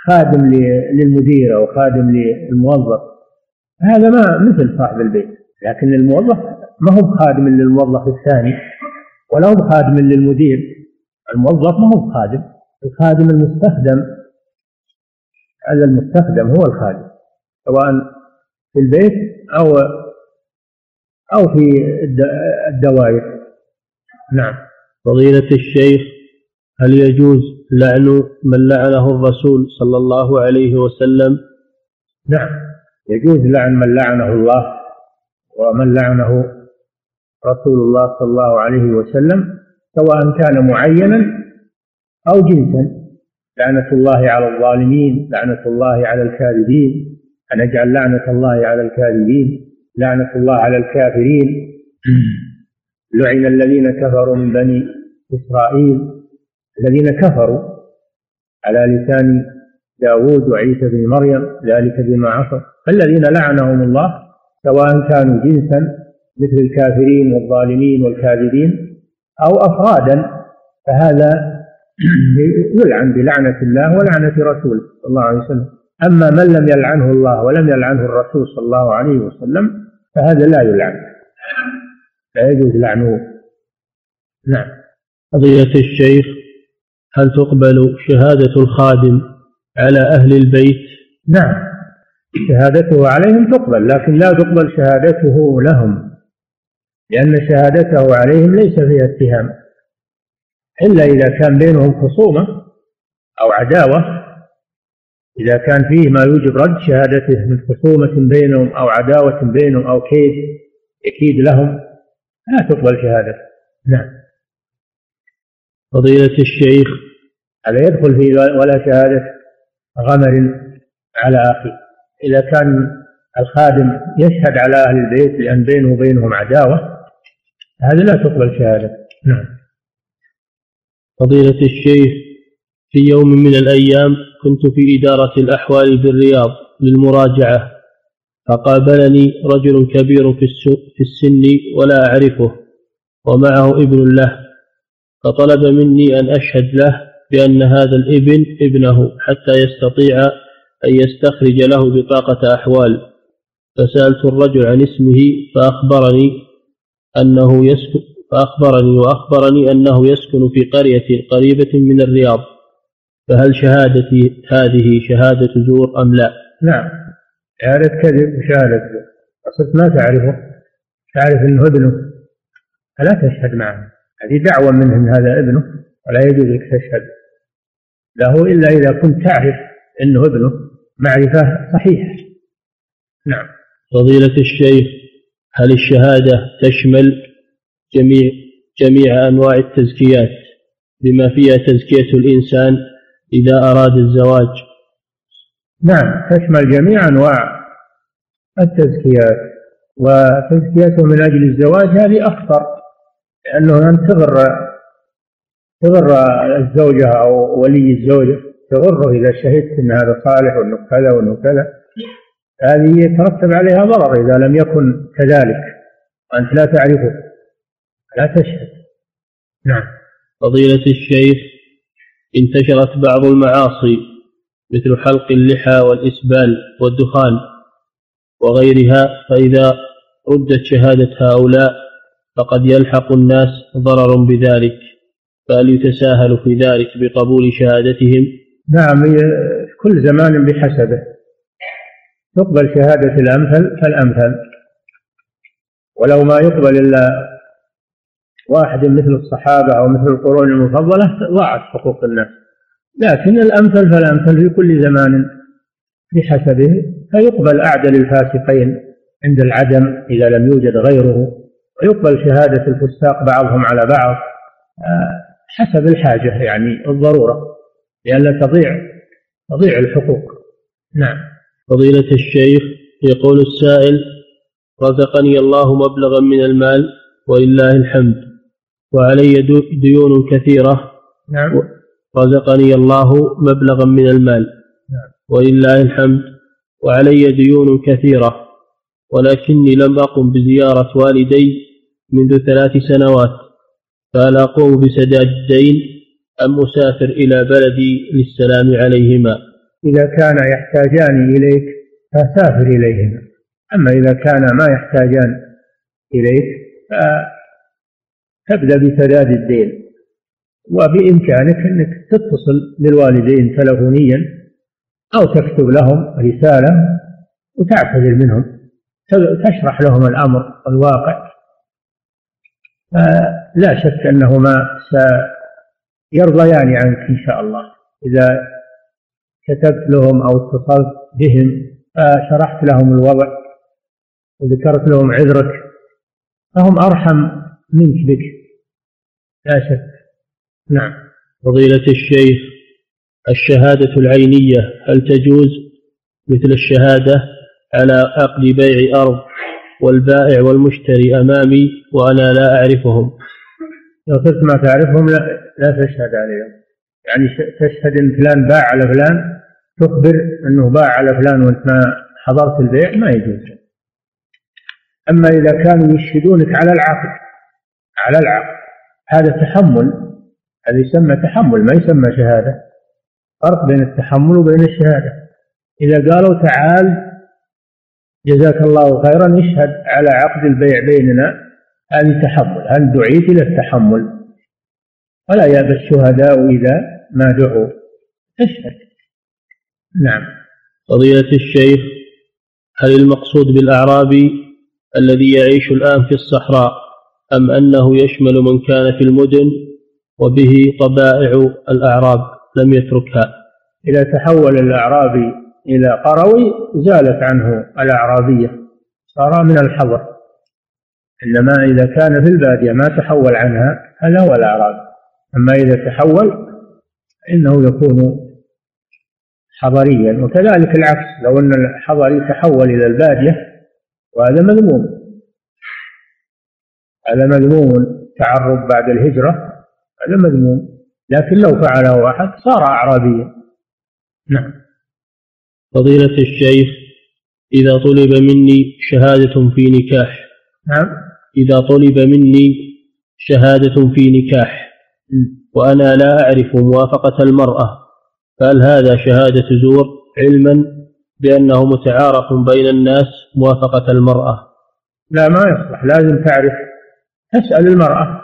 خادم للمدير أو خادم للموظف هذا ما مثل صاحب البيت. لكن الموظف ما هو خادم للموظف الثاني ولا هو خادم للمدير. الموظف ما هو خادم الخادم المستخدم. هذا المستخدم هو الخادم سواء في البيت أو أو في الدوائر. نعم. فضيلة الشيخ هل يجوز لعن من لعنه الرسول صلى الله عليه وسلم؟ نعم. يجوز لعن من لعنه الله ومن لعنه رسول الله صلى الله عليه وسلم سواء كان معينا أو جنسا لعنة الله على الظالمين لعنة الله على الكاذبين أن أجعل لعنة الله على الكاذبين لعنة الله على الكافرين لعن الذين كفروا من بني إسرائيل الذين كفروا على لسان داود وعيسى بن مريم ذلك بما عصوا فالذين لعنهم الله سواء كانوا جنسا مثل الكافرين والظالمين والكاذبين أو أفرادا فهذا يلعن بلعنة الله ولعنة رسوله صلى الله عليه وسلم. أما من لم يلعنه الله ولم يلعنه الرسول صلى الله عليه وسلم فهذا لا يلعن. لا يجوز لعنه. نعم. قضية الشيخ هل تقبل شهادة الخادم على أهل البيت؟ نعم. شهادته عليهم تقبل لكن لا تقبل شهادته لهم. لأن شهادته عليهم ليس فيها اتهام إلا إذا كان بينهم خصومة أو عداوة. إذا كان فيه ما يوجب رد شهادته من خصومة بينهم أو عداوة بينهم أو كيد يكيد لهم لا تقبل شهادته. نعم. فضيلة الشيخ هذا يدخل في ولا شهادة غمر على أخيه إذا كان الخادم يشهد على أهل البيت لأن بينه وبينهم عداوة هذا لا تقبل شهادة. نعم. فضيلة الشيخ في يوم من الأيام كنت في إدارة الأحوال بالرياض للمراجعة فقابلني رجل كبير في السن ولا أعرفه ومعه ابن له فطلب مني أن أشهد له بأن هذا الابن ابنه حتى يستطيع أن يستخرج له بطاقة أحوال فسألت الرجل عن اسمه فأخبرني أنه يسكن فأخبرني وأخبرني أنه يسكن في قرية قريبة من الرياض. فهل شهادتي هذه شهادة زور أم لا؟ نعم. شهادة كذب وشهادة زور. أصلت ما تعرفه. تعرف أنه ابنه. فلا تشهد معه. هذه دعوة منه أن هذا ابنه. ولا يجوز لك تشهد. له إلا إذا كنت تعرف أنه ابنه. معرفة صحيحة. نعم. فضيلة الشيخ هل الشهادة تشمل جميع جميع أنواع التزكيات بما فيها تزكية الإنسان إذا أراد الزواج؟ نعم تشمل جميع أنواع التزكيات وتزكيته من أجل الزواج هذه أخطر لأنه أن تغر تغر الزوجة أو ولي الزوجة تغره إذا شهدت أن هذا صالح وأنه كذا وأنه كذا. هذه يترتب عليها ضرر إذا لم يكن كذلك وأنت لا تعرفه. لا تشهد. نعم. فضيلة الشيخ انتشرت بعض المعاصي مثل حلق اللحى والإسبال والدخان وغيرها فإذا ردت شهادة هؤلاء فقد يلحق الناس ضرر بذلك فهل يتساهل في ذلك بقبول شهادتهم؟ نعم كل زمان بحسبه. تقبل شهادة الأمثل فالأمثل. ولو ما يقبل إلا واحد مثل الصحابة أو مثل القرون المفضلة ضاعت حقوق الناس. لكن الأمثل فالأمثل في كل زمان بحسبه فيقبل أعدل الفاسقين عند العدم إذا لم يوجد غيره. ويقبل شهادة الفساق بعضهم على بعض. آه، حسب الحاجة يعني الضرورة لئلا تضيع تضيع الحقوق. نعم. فضيلة الشيخ يقول السائل رزقني الله مبلغا من المال ولله الحمد وعلي ديون كثيرة نعم رزقني الله مبلغا من المال نعم. ولله الحمد وعلي ديون كثيرة ولكني لم أقم بزيارة والدي منذ ثلاث سنوات فهل أقوم بسداد الدين أم أسافر إلى بلدي للسلام عليهما إذا كان يحتاجان إليك فسافر إليهما. أما إذا كان ما يحتاجان إليك فتبدأ بسداد الدين وبإمكانك أنك تتصل بالوالدين تلفونيا أو تكتب لهم رسالة وتعتذر منهم تشرح لهم الأمر الواقع. لا شك أنهما سيرضيان عنك إن شاء الله. إذا كتبت لهم أو اتصلت بهم فشرحت لهم الوضع وذكرت لهم عذرك فهم أرحم منك بك. لا شك. نعم. فضيلة الشيخ الشهادة العينية هل تجوز مثل الشهادة على عقد بيع أرض والبائع والمشتري أمامي وأنا لا أعرفهم؟ لو كنت ما تعرفهم لا, لا تشهد عليهم. يعني تشهد إن فلان باع على فلان تخبر أنه باع على فلان وأنت ما حضرت البيع ما يجوز. أما إذا كانوا يشهدونك على العقد على العقد هذا تحمل هذا يسمى تحمل ما يسمى شهادة. فرق بين التحمل وبين الشهادة. إذا قالوا تعال جزاك الله خيرا اشهد على عقد البيع بيننا هذه تحمل. هل دعيت إلى التحمل؟ ولا يأبى الشهداء إذا ما دعوا اشهد نعم. فضيلة الشيخ هل المقصود بالأعرابي الذي يعيش الآن في الصحراء أم أنه يشمل من كان في المدن وبه طبائع الأعراب؟ لم يتركها. إذا تحول الأعرابي إلى قروي زالت عنه الأعرابية. صار من الحضر إنما إذا كان في البادية ما تحول عنها هذا هو الأعرابي أما إذا تحول فإنه يكون حضريا وكذلك العكس لو أن الحضري تحول إلى البادية وهذا مذموم. هذا مذموم تعرب بعد الهجرة هذا مذموم. لكن لو فعله أحد صار أعرابيا. نعم. فضيلة الشيخ إذا طلب مني شهادة في نكاح. نعم. إذا طلب مني شهادة في نكاح. وأنا لا أعرف موافقة المرأة. فهل هذا شهادة زور علما بأنه متعارف بين الناس موافقة المرأة؟ لا ما يصلح. لازم تعرف. تسأل المرأة.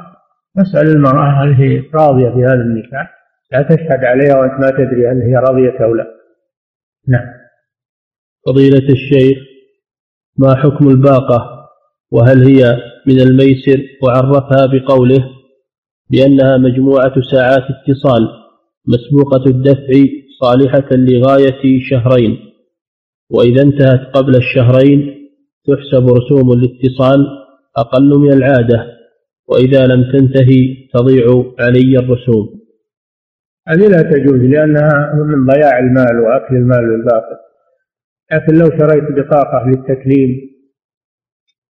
تسأل المرأة هل هي راضية بهذا النكاح. لا تشهد عليها وأنت ما تدري هل هي راضية أو لا. نعم. فضيلة الشيخ ما حكم الباقة؟ وهل هي من الميسر؟ وعرفها بقوله بأنها مجموعة ساعات اتصال. مسبوقة الدفع صالحة لغاية شهرين وإذا انتهت قبل الشهرين تحسب رسوم الاتصال أقل من العادة وإذا لم تنتهي تضيع علي الرسوم. هذه لا تجوز لأنها من ضياع المال وأكل المال بالباطل لكن لو شريت بطاقة للتكليم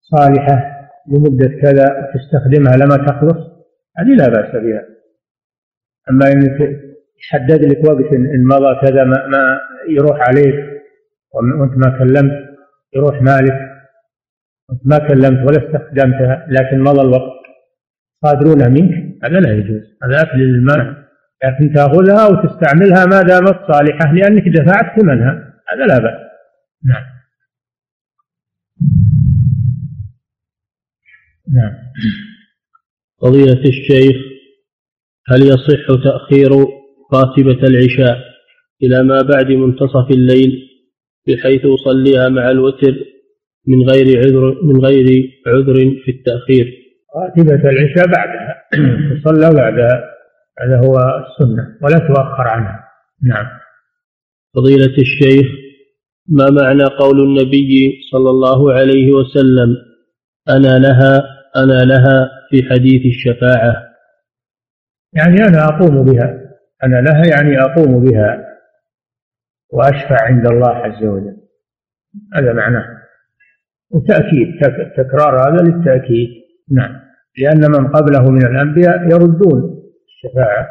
صالحة لمدة كذا تستخدمها لما تخلص هذه لا بأس بها. أما أنك يحدد لك وقت إن مضى كذا ما, ما يروح عليك. وأنت ما كلمت يروح مالك. وأنت ما كلمت ولا استخدمتها لكن مضى الوقت. صادرونها منك؟ هذا لا يجوز. هذا أكل للمال. لكن تأخذها وتستعملها ما دامت صالحة لأنك دفعت ثمنها. هذا لا بأس. نعم. نعم. فضيلة الشيخ هل يصح تأخير راتبة العشاء إلى ما بعد منتصف الليل بحيث أصليها مع الوتر من غير عذر من غير عذر في التأخير. راتبة العشاء بعدها *clears throat* تصلى بعدها هذا هو السنة ولا تؤخر عنها. نعم. فضيلة الشيخ ما معنى قول النبي صلى الله عليه وسلم أنا لها أنا لها في حديث الشفاعة يعني أنا أقوم بها أنا لها يعني أقوم بها وأشفع عند الله عز وجل. هذا معناه. وتأكيد تكرار هذا للتأكيد. نعم. لأن من قبله من الأنبياء يردون الشفاعة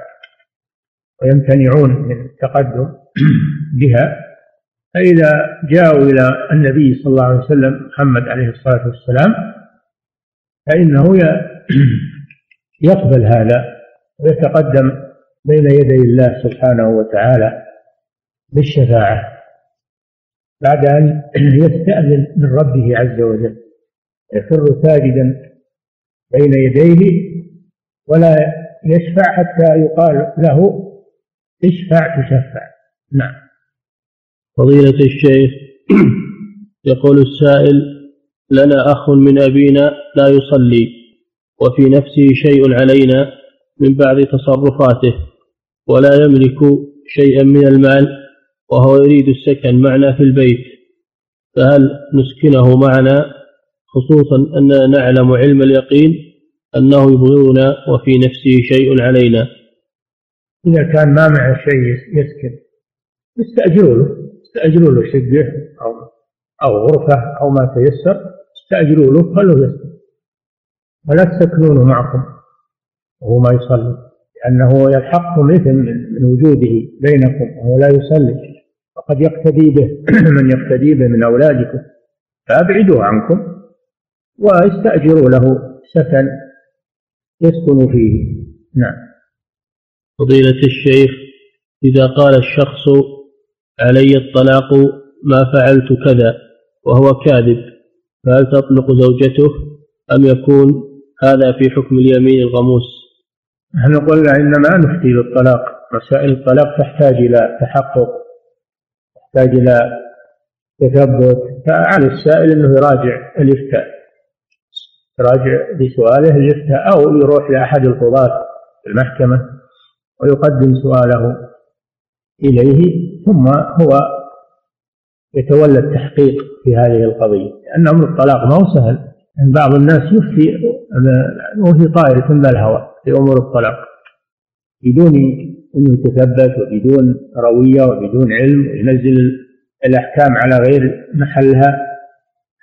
ويمتنعون من التقدم بها. فإذا جاءوا إلى النبي صلى الله عليه وسلم محمد عليه الصلاة والسلام فإنه *clears throat* يقبل هذا ويتقدم بين يدي الله سبحانه وتعالى بالشفاعة بعد أن يستأذن من ربه عز وجل يفر ساجدا بين يديه ولا يشفع حتى يقال له اشفع تشفع. نعم. فضيلة الشيخ يقول السائل لنا أخ من أبينا لا يصلي وفي نفسه شيء علينا من بعض تصرفاته. ولا يملك شيئا من المال وهو يريد السكن معنا في البيت. فهل نسكنه معنا؟ خصوصا أننا نعلم علم اليقين أنه يبغضنا وفي نفسه شيء علينا. إذا كان ما معه شيء يسكن استأجروا له استأجروا له شقة أو أو غرفة أو ما تيسر استأجروا له خلوه يسكن. ولا تسكنونه معكم وهو ما يصلي. لأنه يلحقكم إثم من وجوده بينكم وهو لا يصلي. وقد يقتدي به. *clears throat* من يقتدي به من أولادكم فأبعدوه عنكم واستأجروا له سكن يسكن فيه. نعم. فضيلة الشيخ إذا قال الشخص علي الطلاق ما فعلت كذا وهو كاذب فهل تطلق زوجته أم يكون هذا في حكم اليمين الغموس؟ نحن قلنا إنما نفتي بالطلاق مسائل الطلاق تحتاج إلى تحقق تحتاج إلى تثبت. فعلى السائل أنه يراجع الإفتاء يراجع بسؤاله الإفتاء أو يروح لأحد القضاة في المحكمة ويقدم سؤاله إليه ثم هو يتولى التحقيق في هذه القضية. لأن أمر الطلاق ما هو سهل بعض الناس يفتي وفي طائرة بالهواء في أمور الطلاق. بدون أنه يتثبت وبدون روية وبدون علم ينزل الأحكام على غير محلها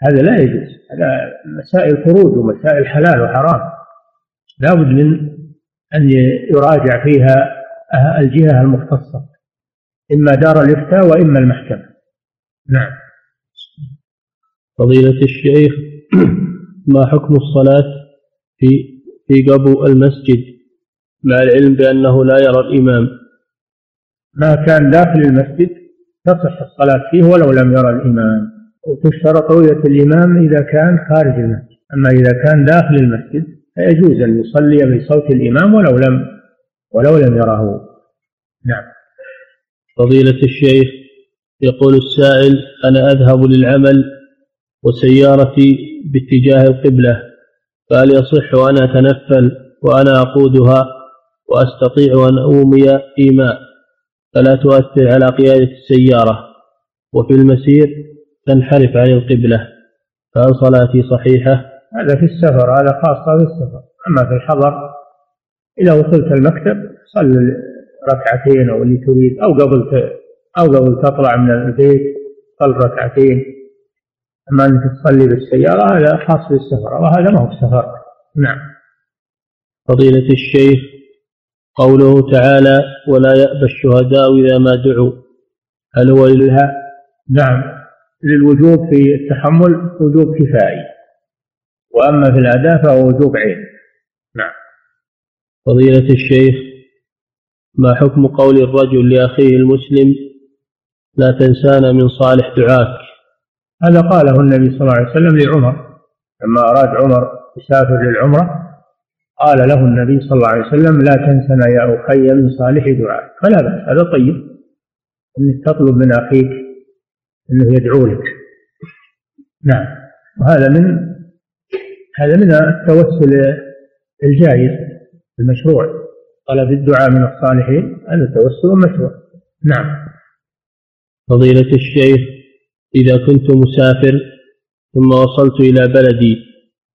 هذا لا يجوز. هذا مسائل فروج ومسائل حلال وحرام. لا بد من أن يراجع فيها الجهة المختصة إما دار الإفتاء وإما المحكمة. نعم. فضيلة الشيخ ما حكم الصلاة في في قبو المسجد. مع العلم بأنه لا يرى الإمام. ما كان داخل المسجد تصح الصلاة فيه ولو لم يرى الإمام. وتشترط رؤية الإمام إذا كان خارج المسجد. أما إذا كان داخل المسجد فيجوز أن يصلي بصوت الإمام ولو لم ولو لم يره نعم. فضيلة الشيخ يقول السائل أنا أذهب للعمل وسيارتي باتجاه القبلة. فهل يصح أن أتنفل وأنا أقودها وأستطيع أن أومي إيماء فلا تؤثر على قيادة السيارة. وفي المسير تنحرف عن القبلة. فهل صلاتي صحيحة؟ هذا في السفر هذا خاصة بالسفر أما في الحضر إذا وصلت المكتب صل ركعتين أو اللي تريد أو قبل أو قبل تطلع من البيت صل ركعتين. أما أنك تصلي بالسيارة هذا خاص بالسفر وهذا ما هو السفر نعم. فضيلة الشيخ قوله تعالى ولا يأبى الشهداء إذا ما دعوا هل هو لها؟ نعم. للوجوب في التحمل وجوب كفائي. وأما في الأداء فهو وجوب عين. نعم. فضيلة الشيخ ما حكم قول الرجل لأخيه المسلم لا تنسانا من صالح دعاك هذا قاله النبي صلى الله عليه وسلم لعمر. لما أراد عمر يسافر للعمرة قال له النبي صلى الله عليه وسلم لا تنسنا يا أخي من صالح دعاء فلا بأس هذا طيب. أنك تطلب من أخيك أنه يدعو لك. نعم. وهذا من هذا من التوسل الجائز المشروع. طلب الدعاء من الصالحين هذا توسل مشروع. نعم. فضيلة الشيخ إذا كنت مسافر ثم وصلت إلى بلدي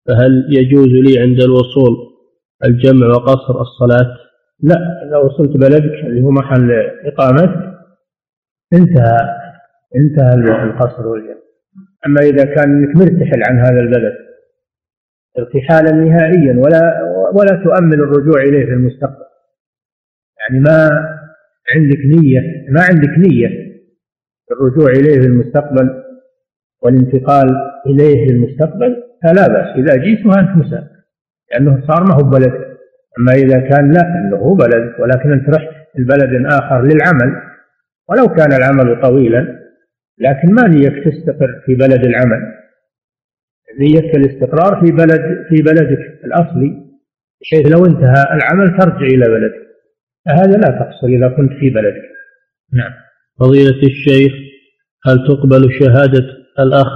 فهل يجوز لي عند الوصول الجمع وقصر الصلاة؟ لا إذا وصلت بلدك اللي هو محل إقامتك انتهى انتهى القصر والجمع. أما إذا كان أنك مرتحل عن هذا البلد ارتحالا نهائيا ولا ولا تؤمل الرجوع إليه في المستقبل. يعني ما عندك نية ما عندك نية الرجوع إليه في المستقبل والانتقال إليه في المستقبل فلا بأس. إذا جئت وأنت مسافر لأنه صار ما هو بلد أما إذا كان لا أنه هو بلد ولكن أنت رحت لبلد آخر للعمل. ولو كان العمل طويلا لكن ما نيك تستقر في بلد العمل؟ نيتك الاستقرار في بلد في بلدك الأصلي بحيث لو انتهى العمل ترجع إلى بلدك. هذا لا تحصل إذا كنت في بلدك. نعم. فضيلة الشيخ هل تقبل شهادة الأخ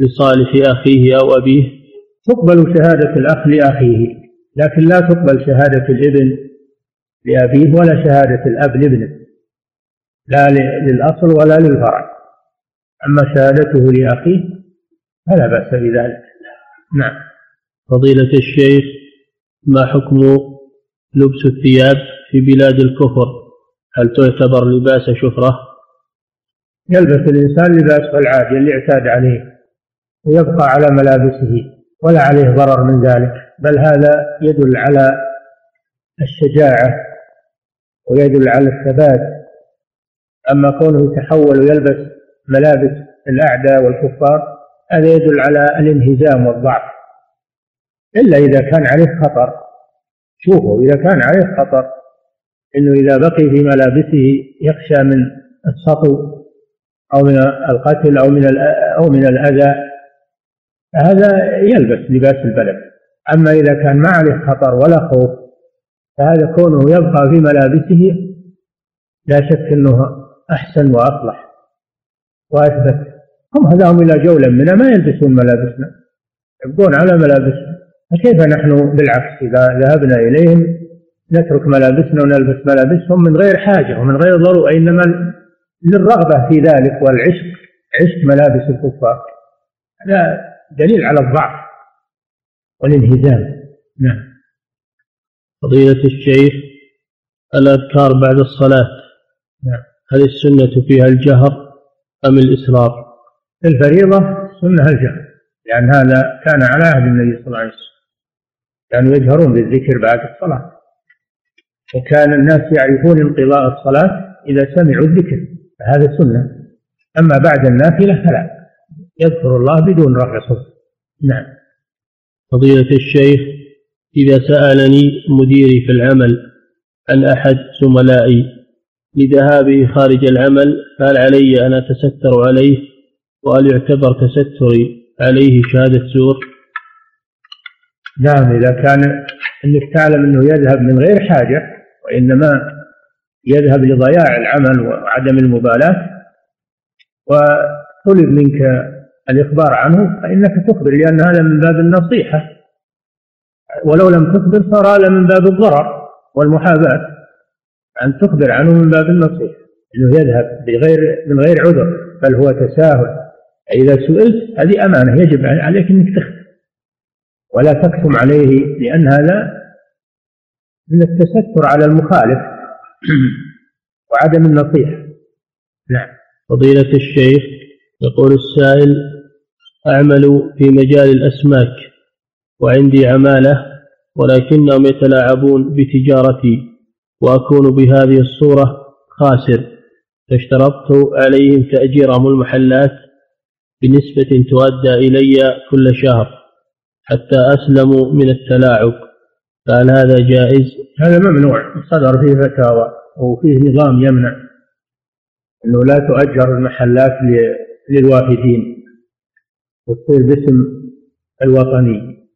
لصالح أخيه أو أبيه؟ تقبل شهادة الأخ لأخيه لكن لا تقبل شهادة الابن لأبيه ولا شهادة الأب لابنه لا للأصل ولا للفرع. أما شهادته لأخيه فلا بأس بذلك. نعم. فضيلة الشيخ ما حكم لبس الثياب في بلاد الكفر؟ هل تعتبر لباس شفرة؟ يلبس الإنسان لباسه العادي اللي اعتاد عليه ويبقى على ملابسه ولا عليه ضرر من ذلك بل هذا يدل على الشجاعة ويدل على الثبات أما كونه يتحول ويلبس ملابس الأعداء والكفار هذا يدل على الانهزام والضعف إلا إذا كان عليه خطر شوفوا إذا كان عليه خطر إنه إذا بقي في ملابسه يخشى من السطو أو من القتل أو من أو من الأذى هذا يلبس لباس البلد. أما إذا كان ما عليه خطر ولا خوف فهذا كونه يبقى في ملابسه لا شك إنه أحسن واصلح وأثبت. هم هداهم إلى جولا منا ما يلبسون ملابسنا. يبقون على ملابسنا. فكيف نحن بالعكس إذا ذهبنا إليهم؟ نترك ملابسنا ونلبس ملابسهم من غير حاجة ومن غير ضرورة انما للرغبة في ذلك والعشق عشق ملابس الكفار. هذا دليل على الضعف والانهزام. نعم. فضيلة الشيخ الأذكار بعد الصلاة. نعم. هل السنة فيها الجهر أم الإسرار؟ الفريضة سنة الجهر لأن هذا كان على عهد النبي صلى الله عليه وسلم. كانوا يجهرون بالذكر بعد الصلاة. وكان الناس يعرفون انقضاء الصلاة إذا سمعوا الذكر فهذا سنة. أما بعد النافلة فلا يذكر الله بدون رفع صوت. نعم. فضيلة الشيخ إذا سألني مديري في العمل عن أحد زملائي لذهابه خارج العمل؟ فهل علي أن أتستر عليه؟ وهل يعتبر تستري عليه شهادة زور؟ نعم إذا كان أنك تعلم أنه يذهب من غير حاجة وإنما يذهب لضياع العمل وعدم المبالاة. وطلب منك الإخبار عنه فإنك تخبر لأن هذا من باب النصيحة. ولو لم تخبر صار هذا من باب الضرر والمحاباة أن تخبر عنه من باب النصيحة أنه يذهب بغير من غير عذر. بل هو تساهل. إذا سئلت هذه أمانة يجب عليك أنك تخبر. ولا تكتم عليه لأن هذا من التستر على المخالف *clears throat* وعدم النصيحة نعم. فضيلة الشيخ يقول السائل أعمل في مجال الأسماك وعندي عمالة ولكنهم يتلاعبون بتجارتي وأكون بهذه الصورة خاسر فاشترطت عليهم تأجيرهم المحلات بنسبة تؤدى إلي كل شهر حتى أسلموا من التلاعب. فهل هذا جائز؟ هذا ممنوع صدر فيه فتاوى وفيه نظام يمنع أنه لا تؤجر المحلات للوافدين. وتصير باسم الوطني.